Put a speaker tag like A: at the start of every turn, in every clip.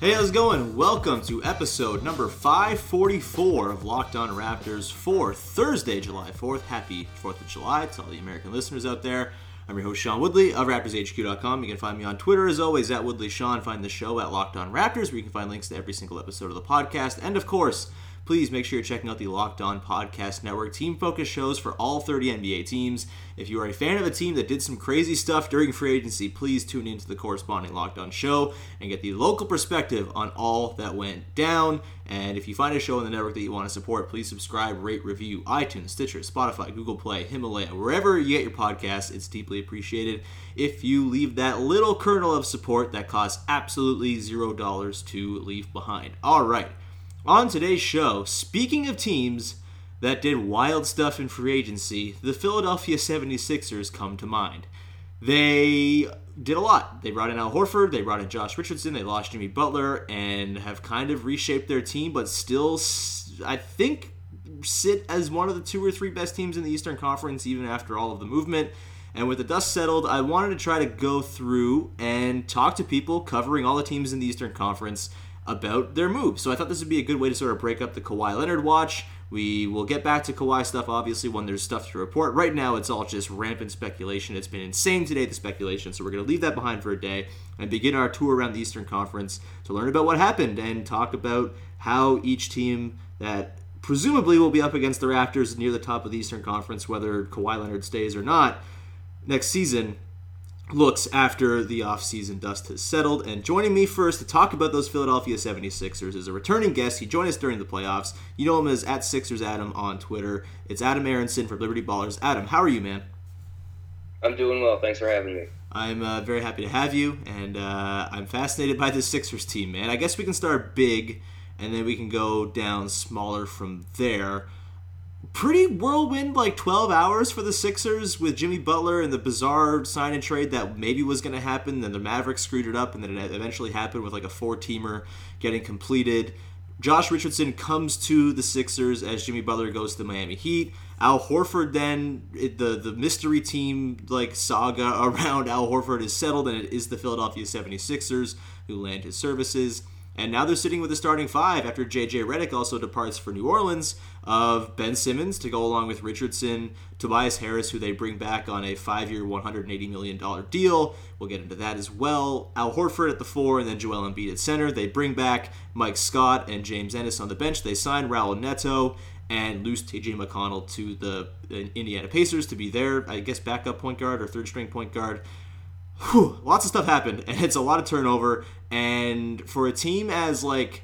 A: Hey, how's it going? Welcome to episode number 544 of Locked On Raptors for Thursday, July 4th. Happy 4th of July to all the American listeners out there. I'm your host, Sean Woodley of RaptorsHQ.com. You can find me on Twitter, as always, at Woodley Sean. Find the show at Locked On Raptors, where you can find links to every single episode of the podcast. And, of course, please make sure you're checking out the Locked On Podcast Network team focus shows for all 30 NBA teams. If you are a fan of a team that did some crazy stuff during free agency, please tune into the corresponding Locked On show and get the local perspective on all that went down. And if you find a show on the network that you want to support, please subscribe, rate, review iTunes, Stitcher, Spotify, Google Play, Himalaya, wherever you get your podcasts. It's deeply appreciated if you leave that little kernel of support that costs absolutely zero dollars to leave behind. All right. On today's show, speaking of teams that did wild stuff in free agency, the Philadelphia 76ers come to mind. They did a lot. They brought in Al Horford, they brought in Josh Richardson, they lost Jimmy Butler, and have kind of reshaped their team, but still, I think, sit as one of the two or three best teams in the Eastern Conference, even after all of the movement. And with the dust settled, I wanted to try to go through and talk to people covering all the teams in the Eastern Conference about their moves. So I thought this would be a good way to sort of break up the Kawhi Leonard watch. We will get back to Kawhi stuff, obviously, when there's stuff to report. Right now, it's all just rampant speculation. It's been insane today, the speculation. So we're going to leave that behind for a day and begin our tour around the Eastern Conference to learn about what happened and talk about how each team that presumably will be up against the Raptors near the top of the Eastern Conference, whether Kawhi Leonard stays or not next season, looks after the offseason dust has settled. And joining me first to talk about those Philadelphia 76ers is a returning guest. He joined us during the playoffs. You know him as at Sixers Adam on Twitter. It's Adam Aaronson from Liberty Ballers. Adam, how are you, man?
B: I'm doing well. Thanks for having me.
A: I'm uh, very happy to have you, and uh, I'm fascinated by this Sixers team, man. I guess we can start big, and then we can go down smaller from there pretty whirlwind like 12 hours for the Sixers with Jimmy Butler and the bizarre sign and trade that maybe was going to happen. Then the Mavericks screwed it up, and then it eventually happened with like a four teamer getting completed. Josh Richardson comes to the Sixers as Jimmy Butler goes to the Miami Heat. Al Horford then the the mystery team like saga around Al Horford is settled and it is the Philadelphia 76ers who land his services. And now they're sitting with a starting five after J.J. Redick also departs for New Orleans of Ben Simmons to go along with Richardson, Tobias Harris, who they bring back on a five year, $180 million deal. We'll get into that as well. Al Horford at the four, and then Joel Embiid at center. They bring back Mike Scott and James Ennis on the bench. They sign Raul Neto and lose TJ McConnell to the uh, Indiana Pacers to be their, I guess, backup point guard or third string point guard. Whew, lots of stuff happened, and it's a lot of turnover. And for a team as like,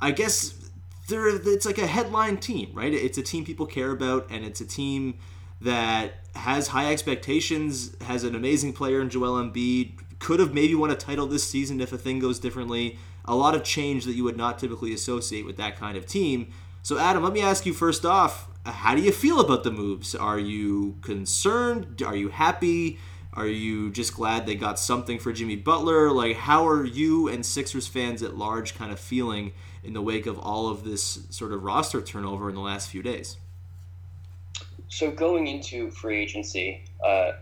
A: I guess they're it's like a headline team, right? It's a team people care about, and it's a team that has high expectations, has an amazing player in Joel Embiid, could have maybe won a title this season if a thing goes differently. A lot of change that you would not typically associate with that kind of team. So, Adam, let me ask you first off how do you feel about the moves? Are you concerned? Are you happy? Are you just glad they got something for Jimmy Butler? Like, how are you and Sixers fans at large kind of feeling in the wake of all of this sort of roster turnover in the last few days?
B: So, going into free agency, uh,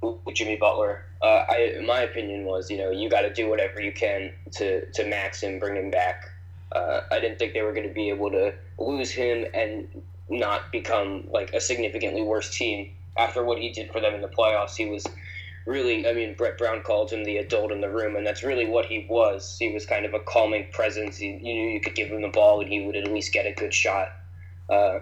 B: with Jimmy Butler, uh, I, my opinion was, you know, you got to do whatever you can to, to max him, bring him back. Uh, I didn't think they were going to be able to lose him and not become like a significantly worse team after what he did for them in the playoffs. He was really, I mean, Brett Brown called him the adult in the room, and that's really what he was. He was kind of a calming presence. He, you knew you could give him the ball and he would at least get a good shot. Uh,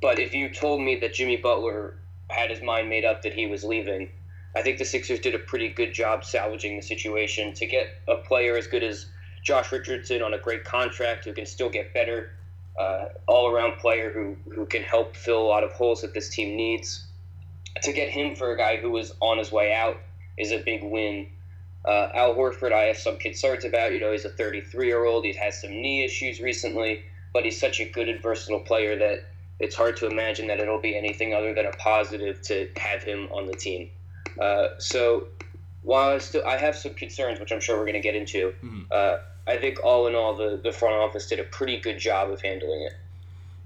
B: but if you told me that Jimmy Butler had his mind made up that he was leaving, I think the Sixers did a pretty good job salvaging the situation to get a player as good as Josh Richardson on a great contract who can still get better, uh, all around player who, who can help fill a lot of holes that this team needs. To get him for a guy who was on his way out is a big win. Uh, Al Horford, I have some concerns about. You know, he's a 33 year old. He's had some knee issues recently, but he's such a good and versatile player that it's hard to imagine that it'll be anything other than a positive to have him on the team. Uh, so while I still I have some concerns, which I'm sure we're going to get into, mm-hmm. uh, I think all in all the the front office did a pretty good job of handling it.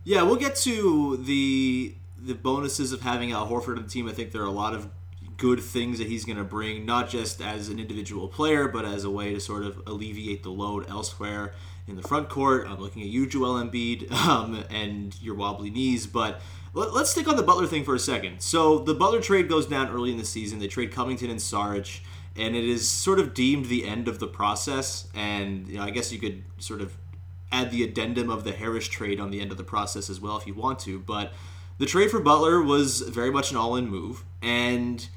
A: Yeah, we'll get to the the bonuses of having Al Horford on the team. I think there are a lot of good things that he's going to bring, not just as an individual player, but as a way to sort of alleviate the load elsewhere in the front court. I'm looking at you, Joel Embiid, um, and your wobbly knees. But let, us stick on the Butler thing for a second. So the Butler trade goes down early in the season. They trade Covington and Saric, and it is sort of deemed the end of the process. And you know, I guess you could sort of add the addendum of the Harris trade on the end of the process as well if you want to. But the trade for Butler was very much an all-in move, and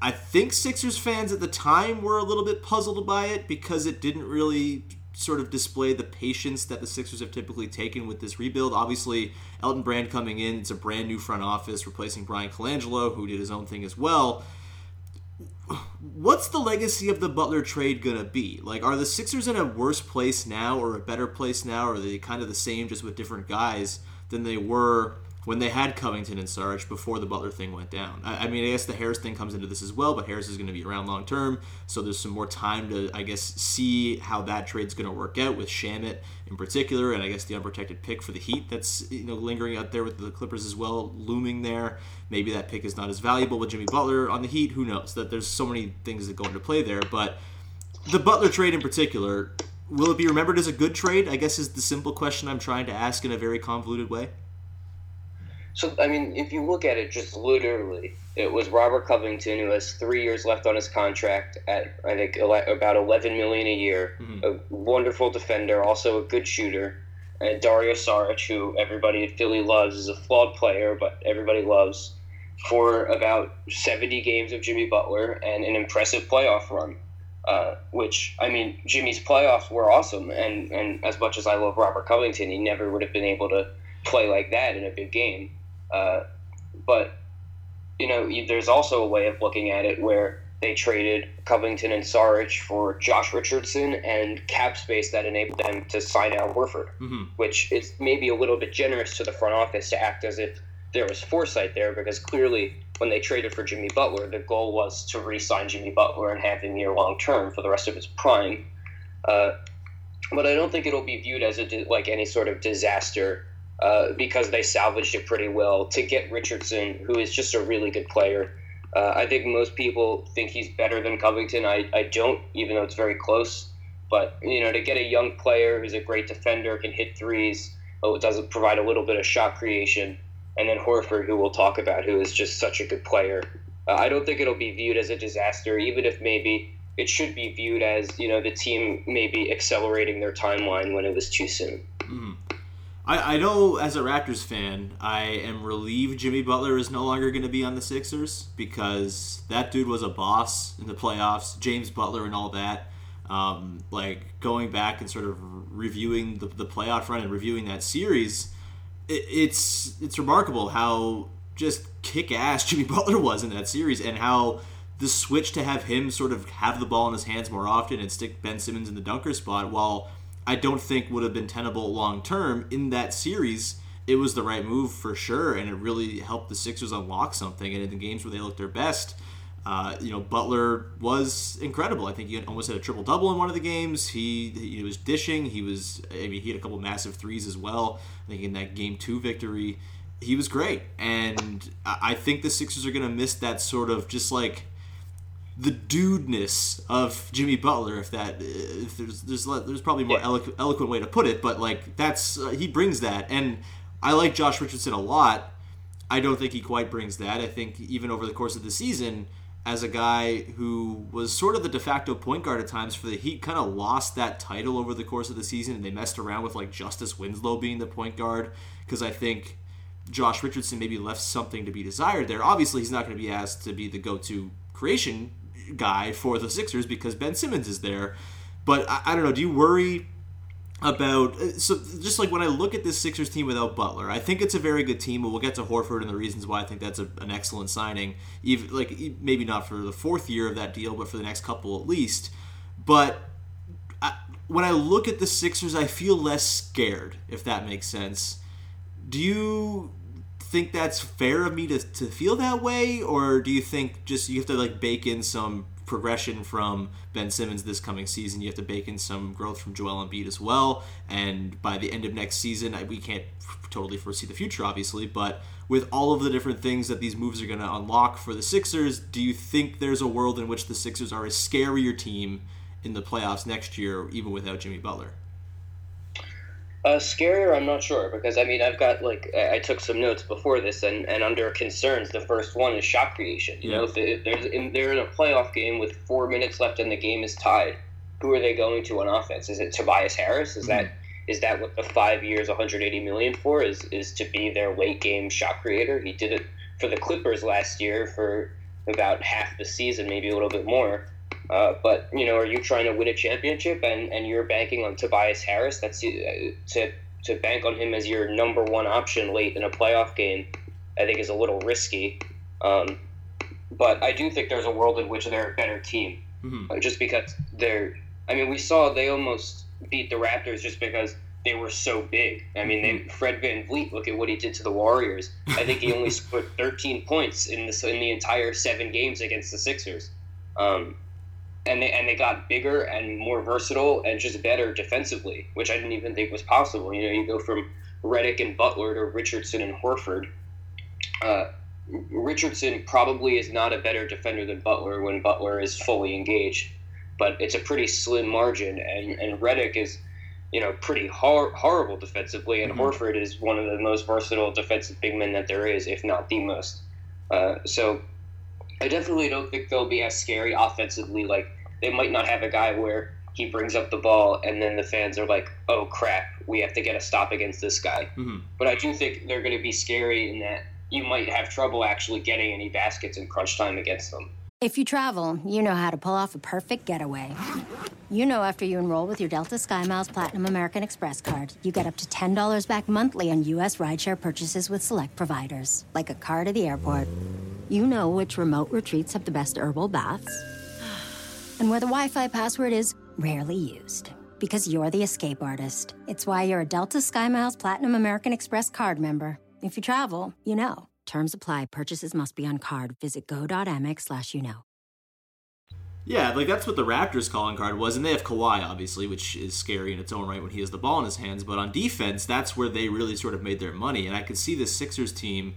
A: I think Sixers fans at the time were a little bit puzzled by it because it didn't really sort of display the patience that the Sixers have typically taken with this rebuild. Obviously, Elton Brand coming in, it's a brand new front office replacing Bryan Colangelo, who did his own thing as well. What's the legacy of the Butler trade gonna be? Like, are the Sixers in a worse place now or a better place now? Or are they kind of the same, just with different guys than they were when they had Covington and Saric before the Butler thing went down. I, I, mean, I guess the Harris thing comes into this as well, but Harris is going to be around long term, so there's some more time to, I guess, see how that trade's going to work out with Shamet in particular, and I guess the unprotected pick for the Heat that's you know lingering out there with the Clippers as well, looming there. Maybe that pick is not as valuable with Jimmy Butler on the Heat. Who knows? That there's so many things that go into play there, but the Butler trade in particular. Will it be remembered as a good trade? I guess is the simple question I'm trying to ask in a very convoluted way.
B: So, I mean, if you look at it just literally, it was Robert Covington who has three years left on his contract at, I think, about 11 million a year. Mm-hmm. A wonderful defender, also a good shooter. And Dario Saric, who everybody at Philly loves, is a flawed player, but everybody loves, for about 70 games of Jimmy Butler and an impressive playoff run. Uh, which I mean, Jimmy's playoffs were awesome, and and as much as I love Robert Covington, he never would have been able to play like that in a big game. Uh, but you know, there's also a way of looking at it where they traded Covington and Saric for Josh Richardson and cap space that enabled them to sign Al Horford, mm-hmm. which is maybe a little bit generous to the front office to act as if there was foresight there because clearly when they traded for Jimmy Butler, the goal was to re-sign Jimmy Butler and have him near long term for the rest of his prime. Uh, but I don't think it'll be viewed as a like any sort of disaster uh, because they salvaged it pretty well to get Richardson, who is just a really good player. Uh, I think most people think he's better than Covington. I, I don't, even though it's very close. But you know, to get a young player who's a great defender, can hit threes, oh, does provide a little bit of shot creation, and then Horford, who we'll talk about, who is just such a good player. Uh, I don't think it'll be viewed as a disaster, even if maybe it should be viewed as you know the team maybe accelerating their timeline when it was too soon.
A: Mm-hmm. I, I know as a Raptors fan, I am relieved Jimmy Butler is no longer going to be on the Sixers because that dude was a boss in the playoffs. James Butler and all that. Um, like going back and sort of reviewing the, the playoff run and reviewing that series, it, it's it's remarkable how just kick ass Jimmy Butler was in that series and how the switch to have him sort of have the ball in his hands more often and stick Ben Simmons in the dunker spot while I don't think would have been tenable long term in that series. It was the right move for sure, and it really helped the Sixers unlock something. And in the games where they looked their best, uh, you know, Butler was incredible. I think he almost had a triple double in one of the games. He he was dishing. He was. I mean, he had a couple massive threes as well. I think in that game two victory, he was great. And I think the Sixers are going to miss that sort of just like the dudeness of Jimmy Butler. If that, if there's there's there's probably more yeah. eloquent, eloquent way to put it, but like that's uh, he brings that, and I like Josh Richardson a lot. I don't think he quite brings that. I think even over the course of the season, as a guy who was sort of the de facto point guard at times for the Heat, kind of lost that title over the course of the season, and they messed around with like Justice Winslow being the point guard because I think Josh Richardson maybe left something to be desired there. Obviously, he's not going to be asked to be the go-to creation guy for the Sixers because Ben Simmons is there. But I, I don't know. Do you worry about uh, so just like when I look at this Sixers team without Butler, I think it's a very good team. But we'll get to Horford and the reasons why I think that's a, an excellent signing. Even like maybe not for the fourth year of that deal, but for the next couple at least. But I, when I look at the Sixers, I feel less scared. If that makes sense. Do you think that's fair of me to, to feel that way, or do you think just you have to like bake in some progression from Ben Simmons this coming season? You have to bake in some growth from Joel Embiid as well, and by the end of next season, we can't totally foresee the future, obviously, but with all of the different things that these moves are going to unlock for the Sixers, do you think there's a world in which the Sixers are a scarier team in the playoffs next year, even without Jimmy Butler?
B: Uh, scarier, I'm not sure because I mean I've got like I took some notes before this and, and under concerns the first one is shot creation. You yeah. know if, if there's in, they're in a playoff game with four minutes left and the game is tied, who are they going to on offense? Is it Tobias Harris? Is mm-hmm. that is that what the five years 180 million for is is to be their late game shot creator? He did it for the Clippers last year for about half the season, maybe a little bit more. Uh, but you know, are you trying to win a championship and, and you're banking on Tobias Harris? That's uh, to to bank on him as your number one option late in a playoff game. I think is a little risky. Um, but I do think there's a world in which they're a better team, mm-hmm. uh, just because they're. I mean, we saw they almost beat the Raptors just because they were so big. I mean, they, mm-hmm. Fred VanVleet, look at what he did to the Warriors. I think he only scored 13 points in this in the entire seven games against the Sixers. Um, and they and they got bigger and more versatile and just better defensively, which I didn't even think was possible. You know, you go from Redick and Butler to Richardson and Horford. Uh, Richardson probably is not a better defender than Butler when Butler is fully engaged, but it's a pretty slim margin. And and Redick is, you know, pretty hor- horrible defensively, and mm-hmm. Horford is one of the most versatile defensive big men that there is, if not the most. Uh, so I definitely don't think they'll be as scary offensively. Like they might not have a guy where he brings up the ball and then the fans are like, "Oh crap, we have to get a stop against this guy." Mm-hmm. But I do think they're going to be scary in that you might have trouble actually getting any baskets in crunch time against them.
C: If you travel, you know how to pull off a perfect getaway. You know after you enroll with your Delta SkyMiles Platinum American Express card, you get up to $10 back monthly on U.S. rideshare purchases with select providers, like a car to the airport. You know which remote retreats have the best herbal baths and where the Wi Fi password is rarely used. Because you're the escape artist. It's why you're a Delta SkyMiles Platinum American Express card member. If you travel, you know. Terms apply. Purchases must be on card. Visit go.amex slash you know.
A: Yeah, like that's what the Raptors calling card was, and they have Kawhi obviously, which is scary in its own right when he has the ball in his hands. But on defense, that's where they really sort of made their money, and I could see the Sixers team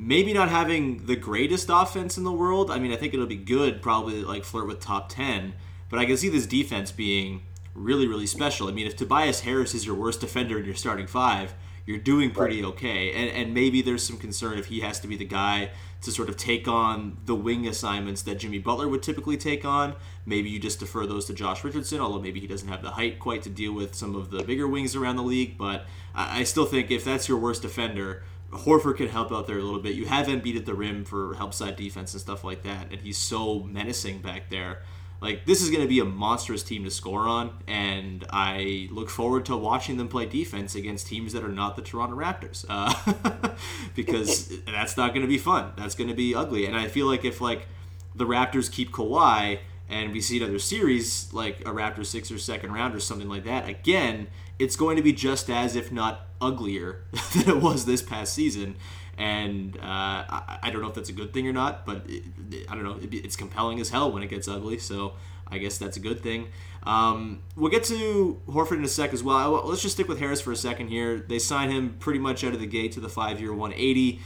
A: maybe not having the greatest offense in the world. I mean, I think it'll be good, probably like flirt with top 10, but I can see this defense being really, really special. I mean, if Tobias Harris is your worst defender in your starting five, you're doing pretty okay. And, and maybe there's some concern if he has to be the guy to sort of take on the wing assignments that Jimmy Butler would typically take on. Maybe you just defer those to Josh Richardson, although maybe he doesn't have the height quite to deal with some of the bigger wings around the league. But I, I still think if that's your worst defender, Horford can help out there a little bit. You have Embiid at the rim for help side defense and stuff like that, and he's so menacing back there. Like this is going to be a monstrous team to score on, and I look forward to watching them play defense against teams that are not the Toronto Raptors, uh, because that's not going to be fun. That's going to be ugly, and I feel like if like the Raptors keep Kawhi and we see another series like a Raptors six or second round or something like that, again, it's going to be just as if not uglier than it was this past season and uh, I, I, don't know if that's a good thing or not, but it, I don't know. It, it's compelling as hell when it gets ugly, so I guess that's a good thing. Um, we'll get to Horford in a sec as well. Let's just stick with Harris for a second here. They signed him pretty much out of the gate to the five-year 180.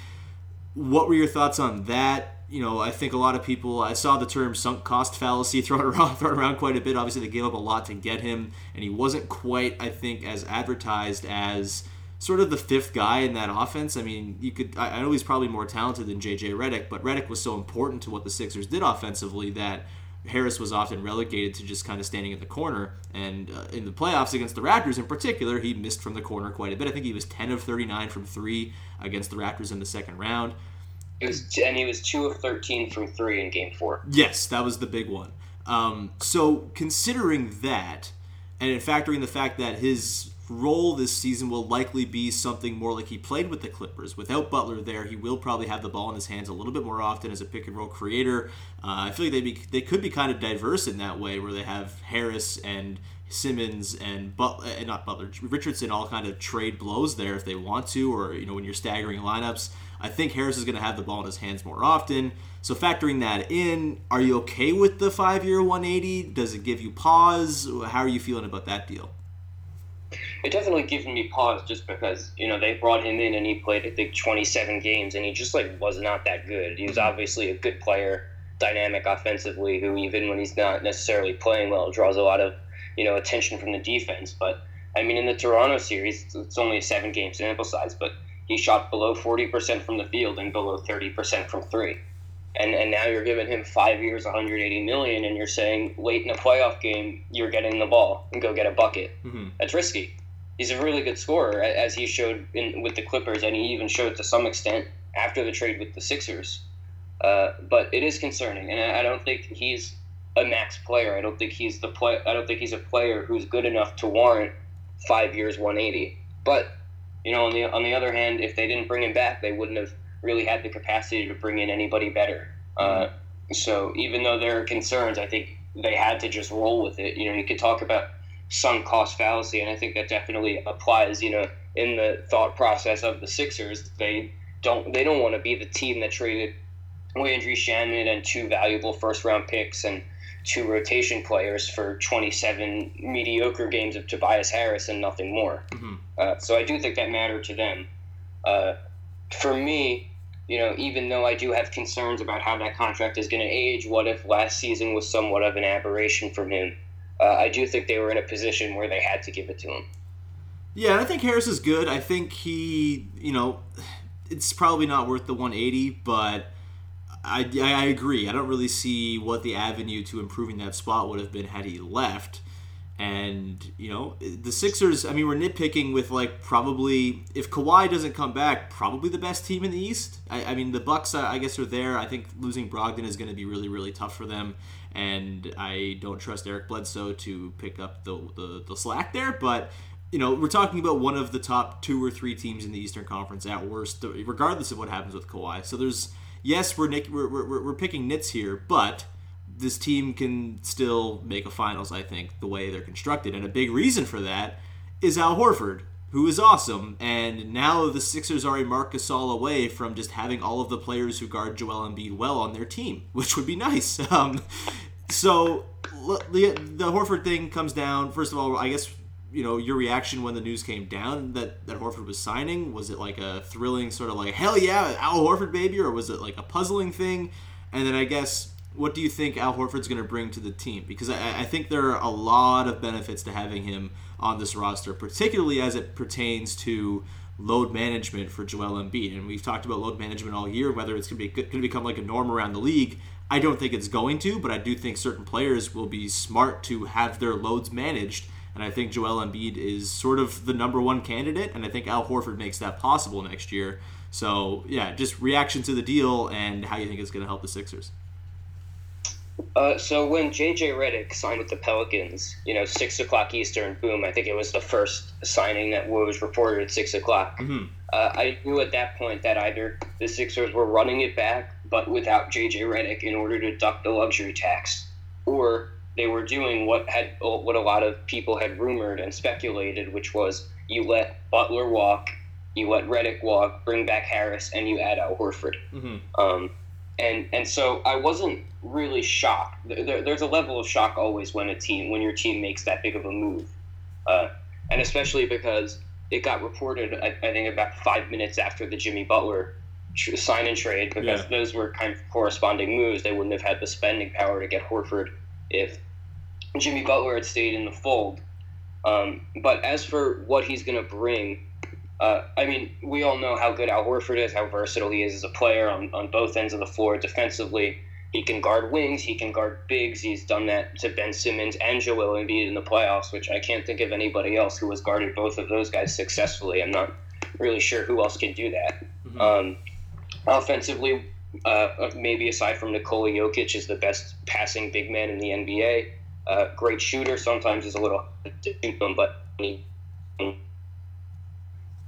A: What were your thoughts on that? You know, I think a lot of people. I saw the term "sunk cost fallacy" thrown around, thrown around quite a bit. Obviously, they gave up a lot to get him, and he wasn't quite, I think, as advertised as sort of the fifth guy in that offense. I mean, you could I, know he's probably more talented than JJ Redick, but Redick was so important to what the Sixers did offensively that Harris was often relegated to just kind of standing in the corner. And uh, in the playoffs against the Raptors in particular, he missed from the corner quite a bit. I think he was 10 of 39 from three against the Raptors in the second round.
B: It was, and he was two of 13 from three in game four.
A: Yes, that was the big one. Um, so considering that, and factoring the fact that his role this season will likely be something more like he played with the Clippers. Without Butler there, he will probably have the ball in his hands a little bit more often as a pick and roll creator. Uh, I feel like they be, they could be kind of diverse in that way, where they have Harris and Simmons and Butler, and not Butler, Richardson all kind of trade blows there if they want to, or you know when you're staggering lineups. I think Harris is going to have the ball in his hands more often. So factoring that in, are you okay with the five-year 180? Does it give you pause? How are you feeling about that deal?
B: It definitely gives me pause just because you know they brought him in and he played I think 27 games and he just like was not that good. He was mm-hmm. obviously a good player, dynamic offensively, who even when he's not necessarily playing well draws a lot of you know attention from the defense. But I mean, in the Toronto series, it's only a seven game sample size, but he shot below 40% from the field and below 30% from three. And, and now you're giving him five years, 180 million, and you're saying late in a playoff game you're getting the ball and go get a bucket. Mm-hmm. That's risky he's a really good scorer, as he showed in, with the Clippers, and he even showed to some extent after the trade with the Sixers. Uh, but it is concerning, and I, I don't think he's a max player. I don't think he's the play. I don't think he's a player who's good enough to warrant five years, 180. But you know, on the on the other hand, if they didn't bring him back, they wouldn't have really had the capacity to bring in anybody better. Uh, so even though there are concerns, I think they had to just roll with it. You know, you could talk about sunk cost fallacy, and I think that definitely applies. You know, in the thought process of the Sixers, they don't they don't want to be the team that traded Landry Shamet and two valuable first round picks and two rotation players for 27 mediocre games of Tobias Harris and nothing more. Mm-hmm. Uh, so I do think that mattered to them. Uh, for me, you know, even though I do have concerns about how that contract is going to age, what if last season was somewhat of an aberration from him? Uh, I do think they were in a position where they had to give it to him.
A: Yeah, I think Harris is good. I think he, you know, it's probably not worth the 180, but I, I agree. I don't really see what the avenue to improving that spot would have been had he left. And, you know, the Sixers, I mean, we're nitpicking with, like, probably, if Kawhi doesn't come back, probably the best team in the East. I, I mean, the Bucks, I guess, are there. I think losing Brogdon is going to be really, really tough for them and I don't trust Eric Bledsoe to pick up the, the, the slack there. But you know, we're talking about one of the top two or three teams in the Eastern Conference at worst, regardless of what happens with Kawhi. So there's yes, we're we're, we're, we're picking nits here, but this team can still make a finals. I think the way they're constructed, and a big reason for that is Al Horford, who is awesome. And now the Sixers are a Marc Gasol away from just having all of the players who guard Joel Embiid well on their team, which would be nice. Um, so the, the Horford thing comes down. First of all, I guess you know your reaction when the news came down that that Horford was signing. Was it like a thrilling sort of like hell yeah Al Horford baby, or was it like a puzzling thing? And then I guess what do you think Al Horford's going to bring to the team? Because I, I think there are a lot of benefits to having him on this roster, particularly as it pertains to load management for Joel Embiid. And we've talked about load management all year, whether it's going to be going to become like a norm around the league. I don't think it's going to, but I do think certain players will be smart to have their loads managed. And I think Joel Embiid is sort of the number one candidate, and I think Al Horford makes that possible next year. So yeah, just reaction to the deal and how you think it's going to help the Sixers.
B: Uh, so when JJ Redick signed with the Pelicans, you know, six o'clock Eastern, boom! I think it was the first signing that was reported at six o'clock.
A: Mm-hmm.
B: Uh, I knew at that point that either the Sixers were running it back, but without JJ Redick in order to duck the luxury tax, or they were doing what had what a lot of people had rumored and speculated, which was you let Butler walk, you let Redick walk, bring back Harris, and you add Al Horford.
A: Mm-hmm.
B: Um, and and so I wasn't really shocked. There, there's a level of shock always when a team when your team makes that big of a move, uh, and especially because it got reported I, I, think about five minutes after the Jimmy Butler tr- sign and trade because yeah. those were kind of corresponding moves. They wouldn't have had the spending power to get Horford if Jimmy Butler had stayed in the fold. Um, but as for what he's going to bring uh, I mean, we all know how good Al Horford is, how versatile he is as a player on, on both ends of the floor defensively. He can guard wings, he can guard bigs. He's done that to Ben Simmons and Joel Embiid in the playoffs, which I can't think of anybody else who has guarded both of those guys successfully. I'm not really sure who else can do that. Mm-hmm. Um, offensively, uh, maybe aside from Nikola Jokic, is the best passing big man in the NBA. Uh, great shooter. Sometimes is a little to shoot them, but he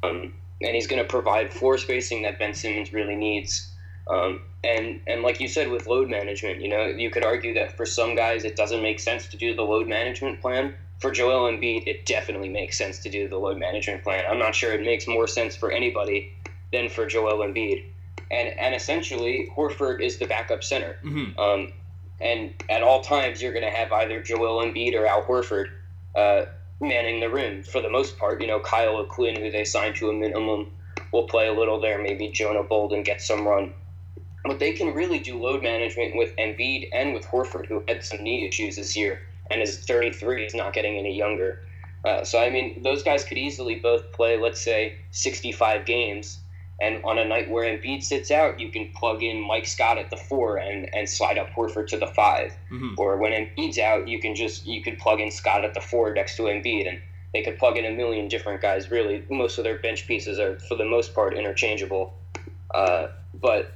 B: um, and he's going to provide floor spacing that Ben Simmons really needs. Um, and and like you said with load management, you know, you could argue that for some guys it doesn't make sense to do the load management plan. For Joel Embiid, it definitely makes sense to do the load management plan. I'm not sure it makes more sense for anybody than for Joel Embiid. And and essentially, Horford is the backup center.
A: Mm-hmm.
B: Um, and at all times, you're going to have either Joel Embiid or Al Horford. Uh, manning the rim for the most part. You know, Kyle O'Quinn, who they signed to a minimum, will play a little there. Maybe Jonah Bolden gets some run. But they can really do load management with Embiid and with Horford, who had some knee issues this year and is 33, is not getting any younger. Uh, so, I mean, those guys could easily both play, let's say, 65 games and on a night where Embiid sits out, you can plug in Mike Scott at the four and, and slide up Horford to the 5
A: mm-hmm.
B: Or when Embiid's out, you can just you could plug in Scott at the four next to Embiid, and they could plug in a million different guys. Really, most of their bench pieces are for the most part interchangeable. Uh, but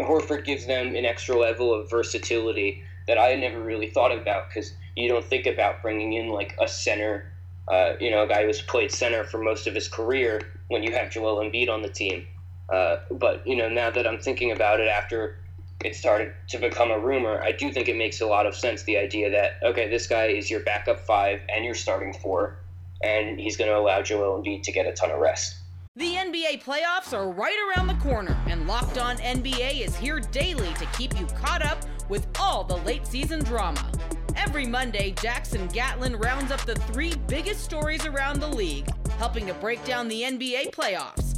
B: Horford gives them an extra level of versatility that I never really thought about because you don't think about bringing in like a center, uh, you know, a guy who's played center for most of his career when you have Joel Embiid on the team. Uh, but you know, now that I'm thinking about it, after it started to become a rumor, I do think it makes a lot of sense. The idea that okay, this guy is your backup five and your starting four, and he's going to allow Joel Embiid to get a ton of rest.
D: The NBA playoffs are right around the corner, and Locked On NBA is here daily to keep you caught up with all the late season drama. Every Monday, Jackson Gatlin rounds up the three biggest stories around the league, helping to break down the NBA playoffs.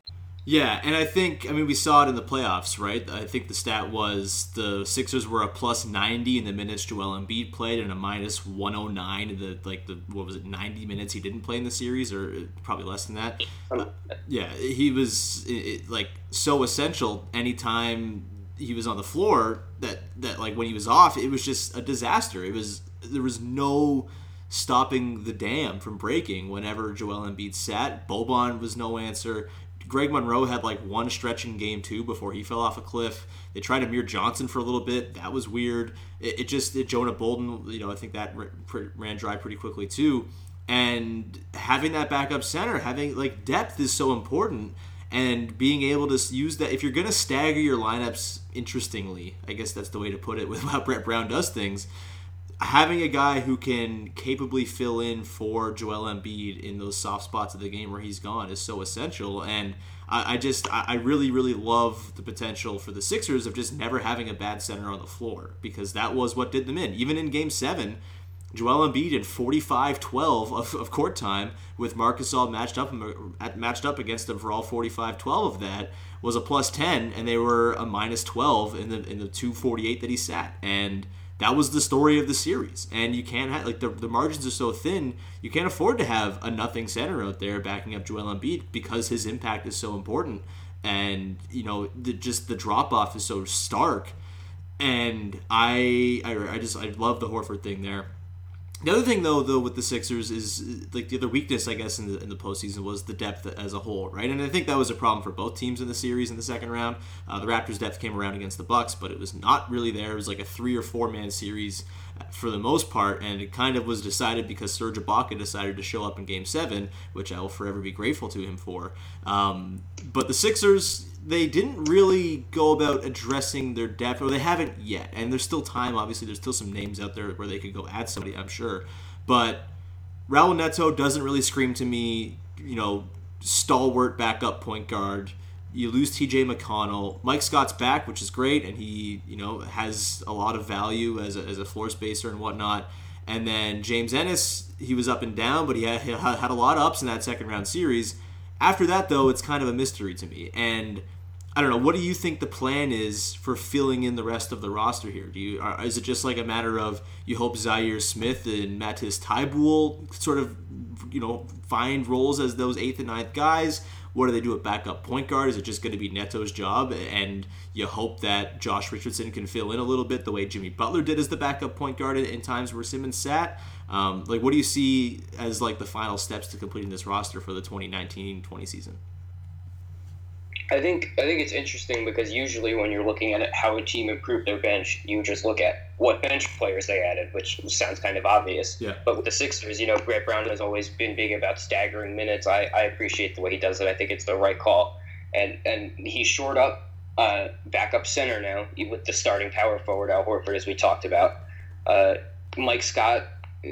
A: Yeah, and I think I mean we saw it in the playoffs, right? I think the stat was the Sixers were a plus ninety in the minutes Joel Embiid played, and a minus one hundred nine in the like the what was it ninety minutes he didn't play in the series, or probably less than that. Uh, yeah, he was it, like so essential anytime he was on the floor that that like when he was off, it was just a disaster. It was there was no stopping the dam from breaking whenever Joel Embiid sat. Boban was no answer. Greg Monroe had like one stretch in game two before he fell off a cliff. They tried Amir Johnson for a little bit. That was weird. It, it just, it, Jonah Bolden, you know, I think that ran dry pretty quickly too. And having that backup center, having like depth is so important. And being able to use that, if you're going to stagger your lineups interestingly, I guess that's the way to put it with how Brett Brown does things. Having a guy who can capably fill in for Joel Embiid in those soft spots of the game where he's gone is so essential. And I, I just, I, I really, really love the potential for the Sixers of just never having a bad center on the floor because that was what did them in. Even in game seven, Joel Embiid in 45-12 of, of court time with Marc Gasol matched up matched up against him for all 45-12 of that was a plus 10 and they were a minus 12 in the in the 248 that he sat and that was the story of the series. And you can't have like the, the margins are so thin, you can't afford to have a nothing center out there backing up Joel Embiid because his impact is so important. And you know, the, just the drop off is so stark. And I, I, I just I love the Horford thing there. The other thing, though, though with the Sixers is like the other weakness, I guess, in the in the postseason was the depth as a whole, right? And I think that was a problem for both teams in the series in the second round. Uh, the Raptors' depth came around against the Bucks, but it was not really there. It was like a three or four man series for the most part, and it kind of was decided because Serge Ibaka decided to show up in Game Seven, which I will forever be grateful to him for. Um, but the Sixers, they didn't really go about addressing their depth, or they haven't yet. And there's still time. Obviously, there's still some names out there where they could go add somebody. I'm sure, but Raul Neto doesn't really scream to me. You know, stalwart backup point guard you lose TJ McConnell. Mike Scott's back, which is great, and he you know has a lot of value as a, as a floor spacer and whatnot. And then James Ennis, he was up and down, but he had, he had a lot of ups in that second round series. After that, though, it's kind of a mystery to me. And I don't know. What do you think the plan is for filling in the rest of the roster here? Do you are, is it just like a matter of you hope Zaire Smith and Matisse Thybulle sort of you know find roles as those eighth and ninth guys? What do they do at backup point guard? Is it just going to be Neto's job? And you hope that Josh Richardson can fill in a little bit the way Jimmy Butler did as the backup point guard in times where Simmons sat. Um, like, what do you see as like the final steps to completing this roster for the 2019-20 season?
B: I think I think it's interesting because usually when you're looking at how a team improved their bench, you just look at what bench players they added, which sounds kind of obvious.
A: Yeah.
B: But with the Sixers, you know, Brett Brown has always been big about staggering minutes. I, I appreciate the way he does it. I think it's the right call. And and he's short up uh, backup center now with the starting power forward Al Horford, as we talked about. Uh, Mike Scott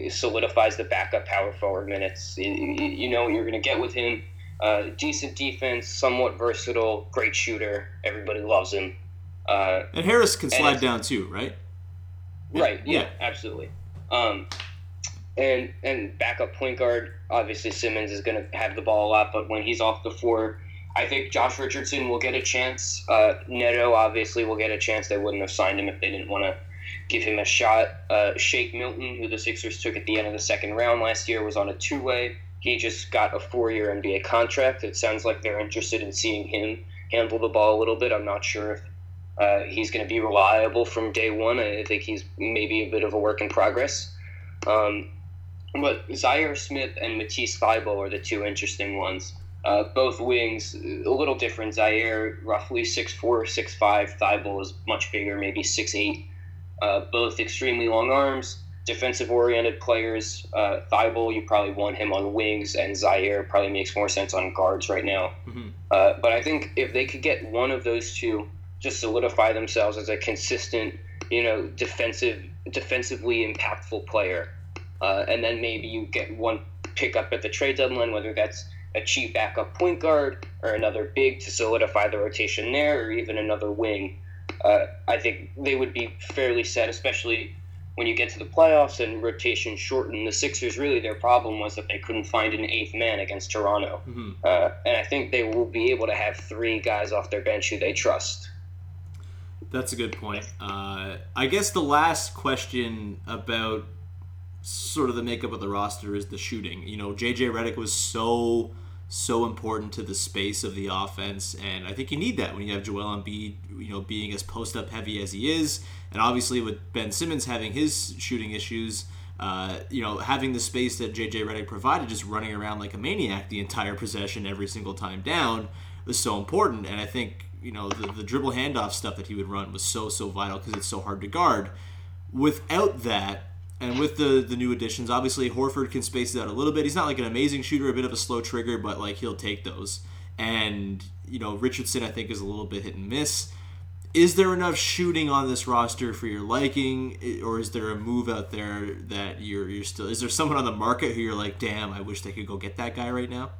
B: solidifies the backup power forward minutes. You, you know what you're going to get with him uh, decent defense, somewhat versatile, great shooter. Everybody loves him. Uh,
A: and Harris can slide down too, right?
B: Right. Yeah. yeah. Absolutely. Um, and and backup point guard. Obviously, Simmons is going to have the ball a lot, but when he's off the floor, I think Josh Richardson will get a chance. Uh, Neto obviously will get a chance. They wouldn't have signed him if they didn't want to give him a shot. Uh, Shake Milton, who the Sixers took at the end of the second round last year, was on a two way. He just got a four year NBA contract. It sounds like they're interested in seeing him handle the ball a little bit. I'm not sure if uh, he's going to be reliable from day one. I think he's maybe a bit of a work in progress. Um, but Zaire Smith and Matisse Thybulle are the two interesting ones. Uh, both wings, a little different. Zaire, roughly 6'4", 6'5". Thybulle is much bigger, maybe 6'8". Uh, both extremely long arms defensive oriented players. Uh, Thybulle, you probably want him on wings, and Zaire probably makes more sense on guards right now. Mm-hmm. Uh, but I think if they could get one of those two, just solidify themselves as a consistent, you know, defensive, defensively impactful player, uh, and then maybe you get one pickup at the trade deadline, whether that's a cheap backup point guard or another big to solidify the rotation there, or even another wing. Uh, I think they would be fairly set, especially when you get to the playoffs and rotation shortened, the Sixers really their problem was that they couldn't find an eighth man against Toronto, mm-hmm. uh, and I think they will be able to have three guys off their bench who they trust.
A: That's a good point. Uh, I guess the last question about sort of the makeup of the roster is the shooting. You know, JJ Redick was so so important to the space of the offense, and I think you need that when you have Joel Embiid, you know, being as post up heavy as he is, and obviously with Ben Simmons having his shooting issues. Uh, you know, having the space that JJ Redick provided, just running around like a maniac the entire possession every single time down, was so important. And I think you know the, the dribble handoff stuff that he would run was so so vital because it's so hard to guard. Without that, and with the the new additions, obviously Horford can space it out a little bit. He's not like an amazing shooter, a bit of a slow trigger, but like he'll take those. And you know Richardson, I think, is a little bit hit and miss. is there enough shooting on this roster for your liking, or is there a move out there that you're you're still? Is there someone on the market who you're like, damn, I wish they could go get that guy right now?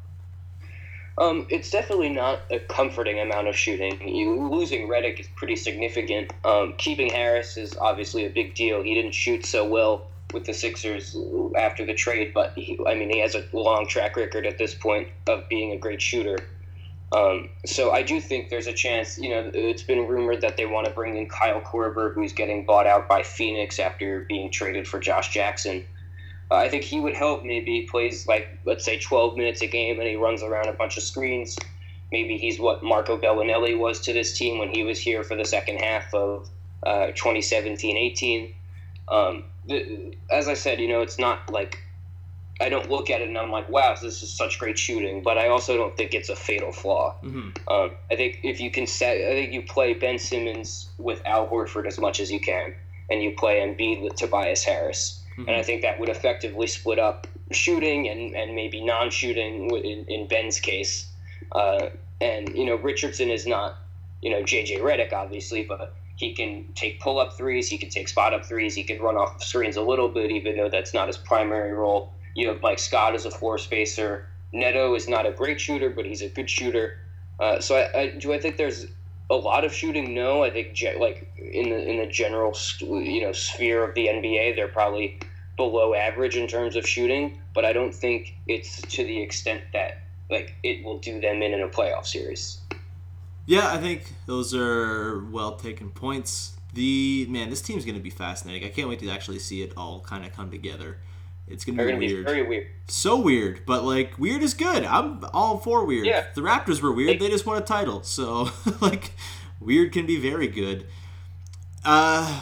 B: Um, it's definitely not a comforting amount of shooting. You losing Redick is pretty significant. Um, keeping Harris is obviously a big deal. He didn't shoot so well with the Sixers after the trade, but he, I mean, he has a long track record at this point of being a great shooter. Um, so I do think there's a chance. You know, it's been rumored that they want to bring in Kyle Korver, who's getting bought out by Phoenix after being traded for Josh Jackson. Uh, I think he would help. Maybe he plays like let's say 12 minutes a game and he runs around a bunch of screens. Maybe he's what Marco Belinelli was to this team when he was here for the second half of uh, 2017-18. Um, as I said, you know, it's not like I don't look at it and I'm like, wow, this is such great shooting. But I also don't think it's a fatal flaw. Mm-hmm. Um, I think if you can set, I think you play Ben Simmons with Al Horford as much as you can, and you play Embiid with Tobias Harris, mm-hmm. and I think that would effectively split up shooting and, and maybe non-shooting in, in Ben's case. Uh, and you know, Richardson is not, you know, JJ Redick obviously, but he can take pull-up threes, he can take spot-up threes, he can run off screens a little bit, even though that's not his primary role you have Mike Scott as a floor spacer. Neto is not a great shooter, but he's a good shooter. Uh, so I, I, do I think there's a lot of shooting. No, I think ge- like in the in the general you know sphere of the NBA, they're probably below average in terms of shooting. But I don't think it's to the extent that like it will do them in in a playoff series.
A: Yeah, I think those are well taken points. The man, this team's going to be fascinating. I can't wait to actually see it all kind of come together. It's gonna, be, weird.
B: Be very weird.
A: So weird, but like weird is good. I'm all for weird. Yeah. The Raptors were weird. They, they just won a title, so like weird can be very good. Uh,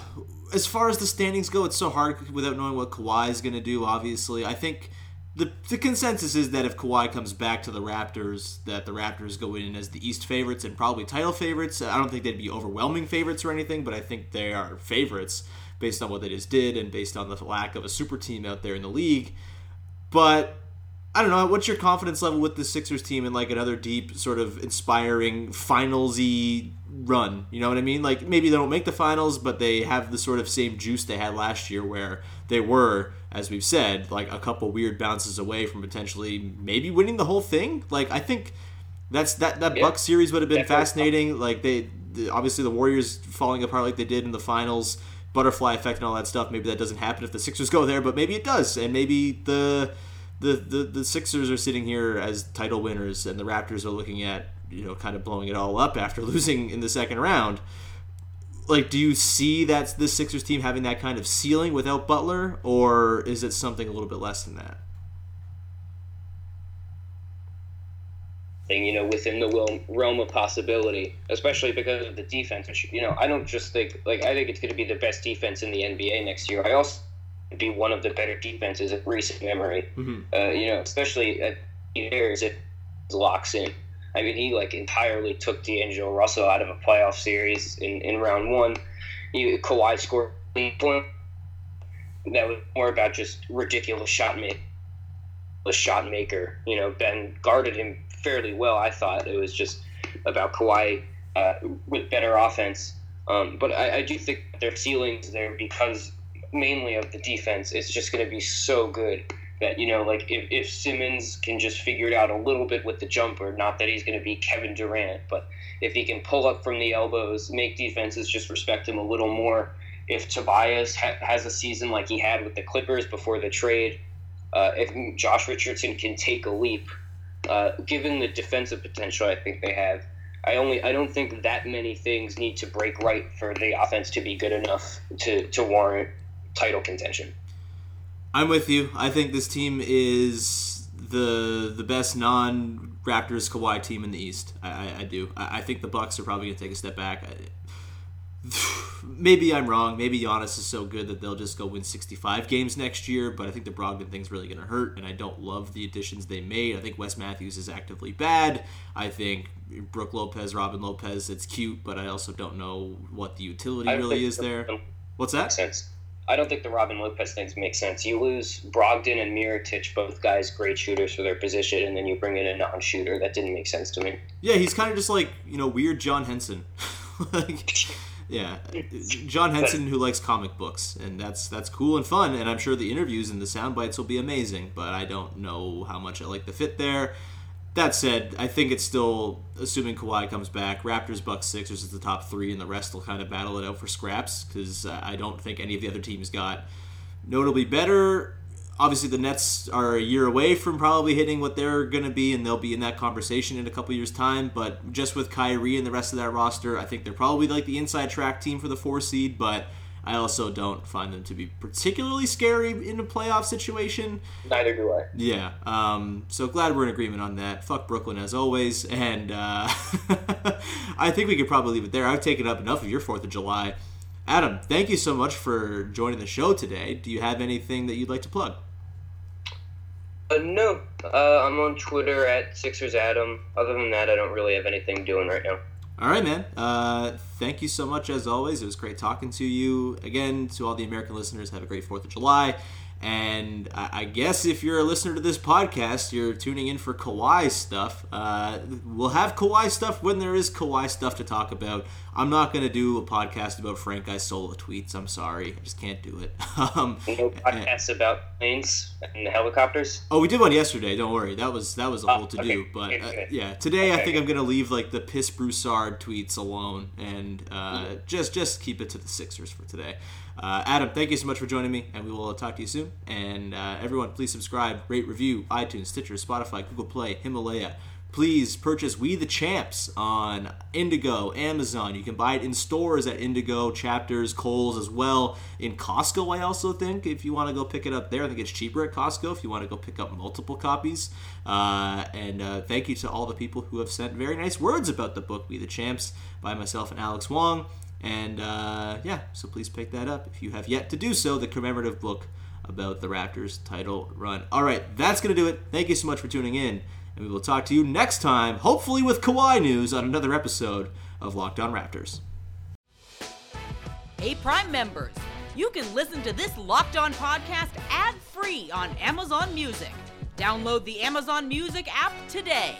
A: as far as the standings go, it's so hard without knowing what Kawhi is gonna do. Obviously, I think the the consensus is that if Kawhi comes back to the Raptors, that the Raptors go in as the East favorites and probably title favorites. I don't think they'd be overwhelming favorites or anything, but I think they are favorites based on what they just did and based on the lack of a super team out there in the league. But I don't know. What's your confidence level with the Sixers team in like another deep, sort of inspiring finalsy run? You know what I mean? Like maybe they don't make the finals, but they have the sort of same juice they had last year, where they were, as we've said, like a couple weird bounces away from potentially maybe winning the whole thing. Like I think that's that that yeah. Buck series would have been Definitely. fascinating. Like they obviously the Warriors falling apart like they did in the finals butterfly effect and all that stuff. Maybe that doesn't happen if the Sixers go there, but maybe it does, and maybe the the the, the Sixers are sitting here as title winners, and the Raptors are looking at you know kind of blowing it all up after losing in the second round. Like, do you see that the Sixers team having that kind of ceiling without Butler, or is it something a little bit less than that?
B: And, you know, within the realm of possibility, especially because of the defense. You know, I don't just think like I think it's going to be the best defense in the NBA next year. I also be one of the better defenses of recent memory. Mm-hmm. Uh, you know, especially at years it locks in. I mean, he like entirely took D'Angelo Russell out of a playoff series in, in round one. You Kawhi scored point that was more about just ridiculous shot make, the shot maker. You know, Ben guarded him fairly well. I thought it was just about Kawhi uh, with better offense. Um, but I, I, do think their ceilings there because mainly of the defense. It's just going to be so good that you know, like if, if Simmons can just figure it out a little bit with the jumper, not that he's going to be Kevin Durant, but if he can pull up from the elbows, make defenses just respect him a little more. If Tobias ha- has a season like he had with the Clippers before the trade, uh, if Josh Richardson can take a leap uh, given the defensive potential I think they have, I only I don't think that many things need to break right for the offense to be good enough to, to warrant title contention.
A: I'm with you. I think this team is the the best non Raptors Kawhi team in the East. I, I, I do. I, I, think the Bucks are probably going to take a step back. maybe I'm wrong. Maybe Giannis is so good that they'll just go win 65 games next year. But I think the Brogdon thing's really going to hurt, and I don't love the additions they made. I think Wes Matthews is actively bad. I think Brook Lopez, Robin Lopez, it's cute, but I also don't know what the utility really is there. What's that?
B: Sense. I don't think the Robin Lopez things make sense. You lose Brogdon and Mirotic, both guys great shooters for their position, and then you bring in a non-shooter. That didn't make sense to me.
A: Yeah, he's kind of just like you know weird John Henson. like, yeah, John Henson who likes comic books, and that's that's cool and fun. And I'm sure the interviews and the sound bites will be amazing. But I don't know how much I like the fit there. That said, I think it's still assuming Kawhi comes back. Raptors, Bucks, Sixers is the top three, and the rest will kind of battle it out for scraps because uh, I don't think any of the other teams got notably better. Obviously, the Nets are a year away from probably hitting what they're going to be, and they'll be in that conversation in a couple years' time. But just with Kyrie and the rest of that roster, I think they're probably like the inside track team for the four seed. But I also don't find them to be particularly scary in a playoff situation.
B: Neither do I.
A: Yeah. Um, so glad we're in agreement on that. Fuck Brooklyn as always. And uh, I think we could probably leave it there. I've taken up enough of your 4th of July. Adam, thank you so much for joining the show today. Do you have anything that you'd like to plug?
B: Uh, no, uh, I'm on Twitter at Sixers Adam. Other than that, I don't really have anything doing right now.
A: All right, man. Uh, thank you so much as always. It was great talking to you. Again, to all the American listeners, have a great 4th of July. And I, I guess if you're a listener to this podcast, you're tuning in for Kawhi stuff. Uh, we'll have Kawhi stuff when there is Kawhi stuff to talk about. I'm not going to do a podcast about Frank Isola tweets. I'm sorry. I just can't do it. Um,
B: No podcasts about planes and helicopters.
A: Oh, we did one yesterday. Don't worry, that was that was a whole
B: Oh,
A: to
B: okay.
A: do. But uh, yeah, today I think I'm gonna leave like the piss Broussard tweets alone and uh, just just keep it to the Sixers for today. Uh, Adam, thank you so much for joining me, and we will talk to you soon. And uh, everyone, please subscribe, rate, review, iTunes, Stitcher, Spotify, Google Play, Himalaya. Please purchase We the Champs on Indigo, Amazon. You can buy it in stores at Indigo, Chapters, Coles as well. In Costco, I also think, if you want to go pick it up there, I think it's cheaper at Costco if you want to go pick up multiple copies. Uh, and uh, thank you to all the people who have sent very nice words about the book We the Champs by myself and Alex Wong. And uh, yeah, so please pick that up if you have yet to do so. The commemorative book about the Raptors title run. All right, that's going to do it. Thank you so much for tuning in. And we will talk to you next time, hopefully with Kawhi news on another episode of Locked On Raptors.
D: Hey, Prime members, you can listen to this Locked On podcast ad free on Amazon Music. Download the Amazon Music app today.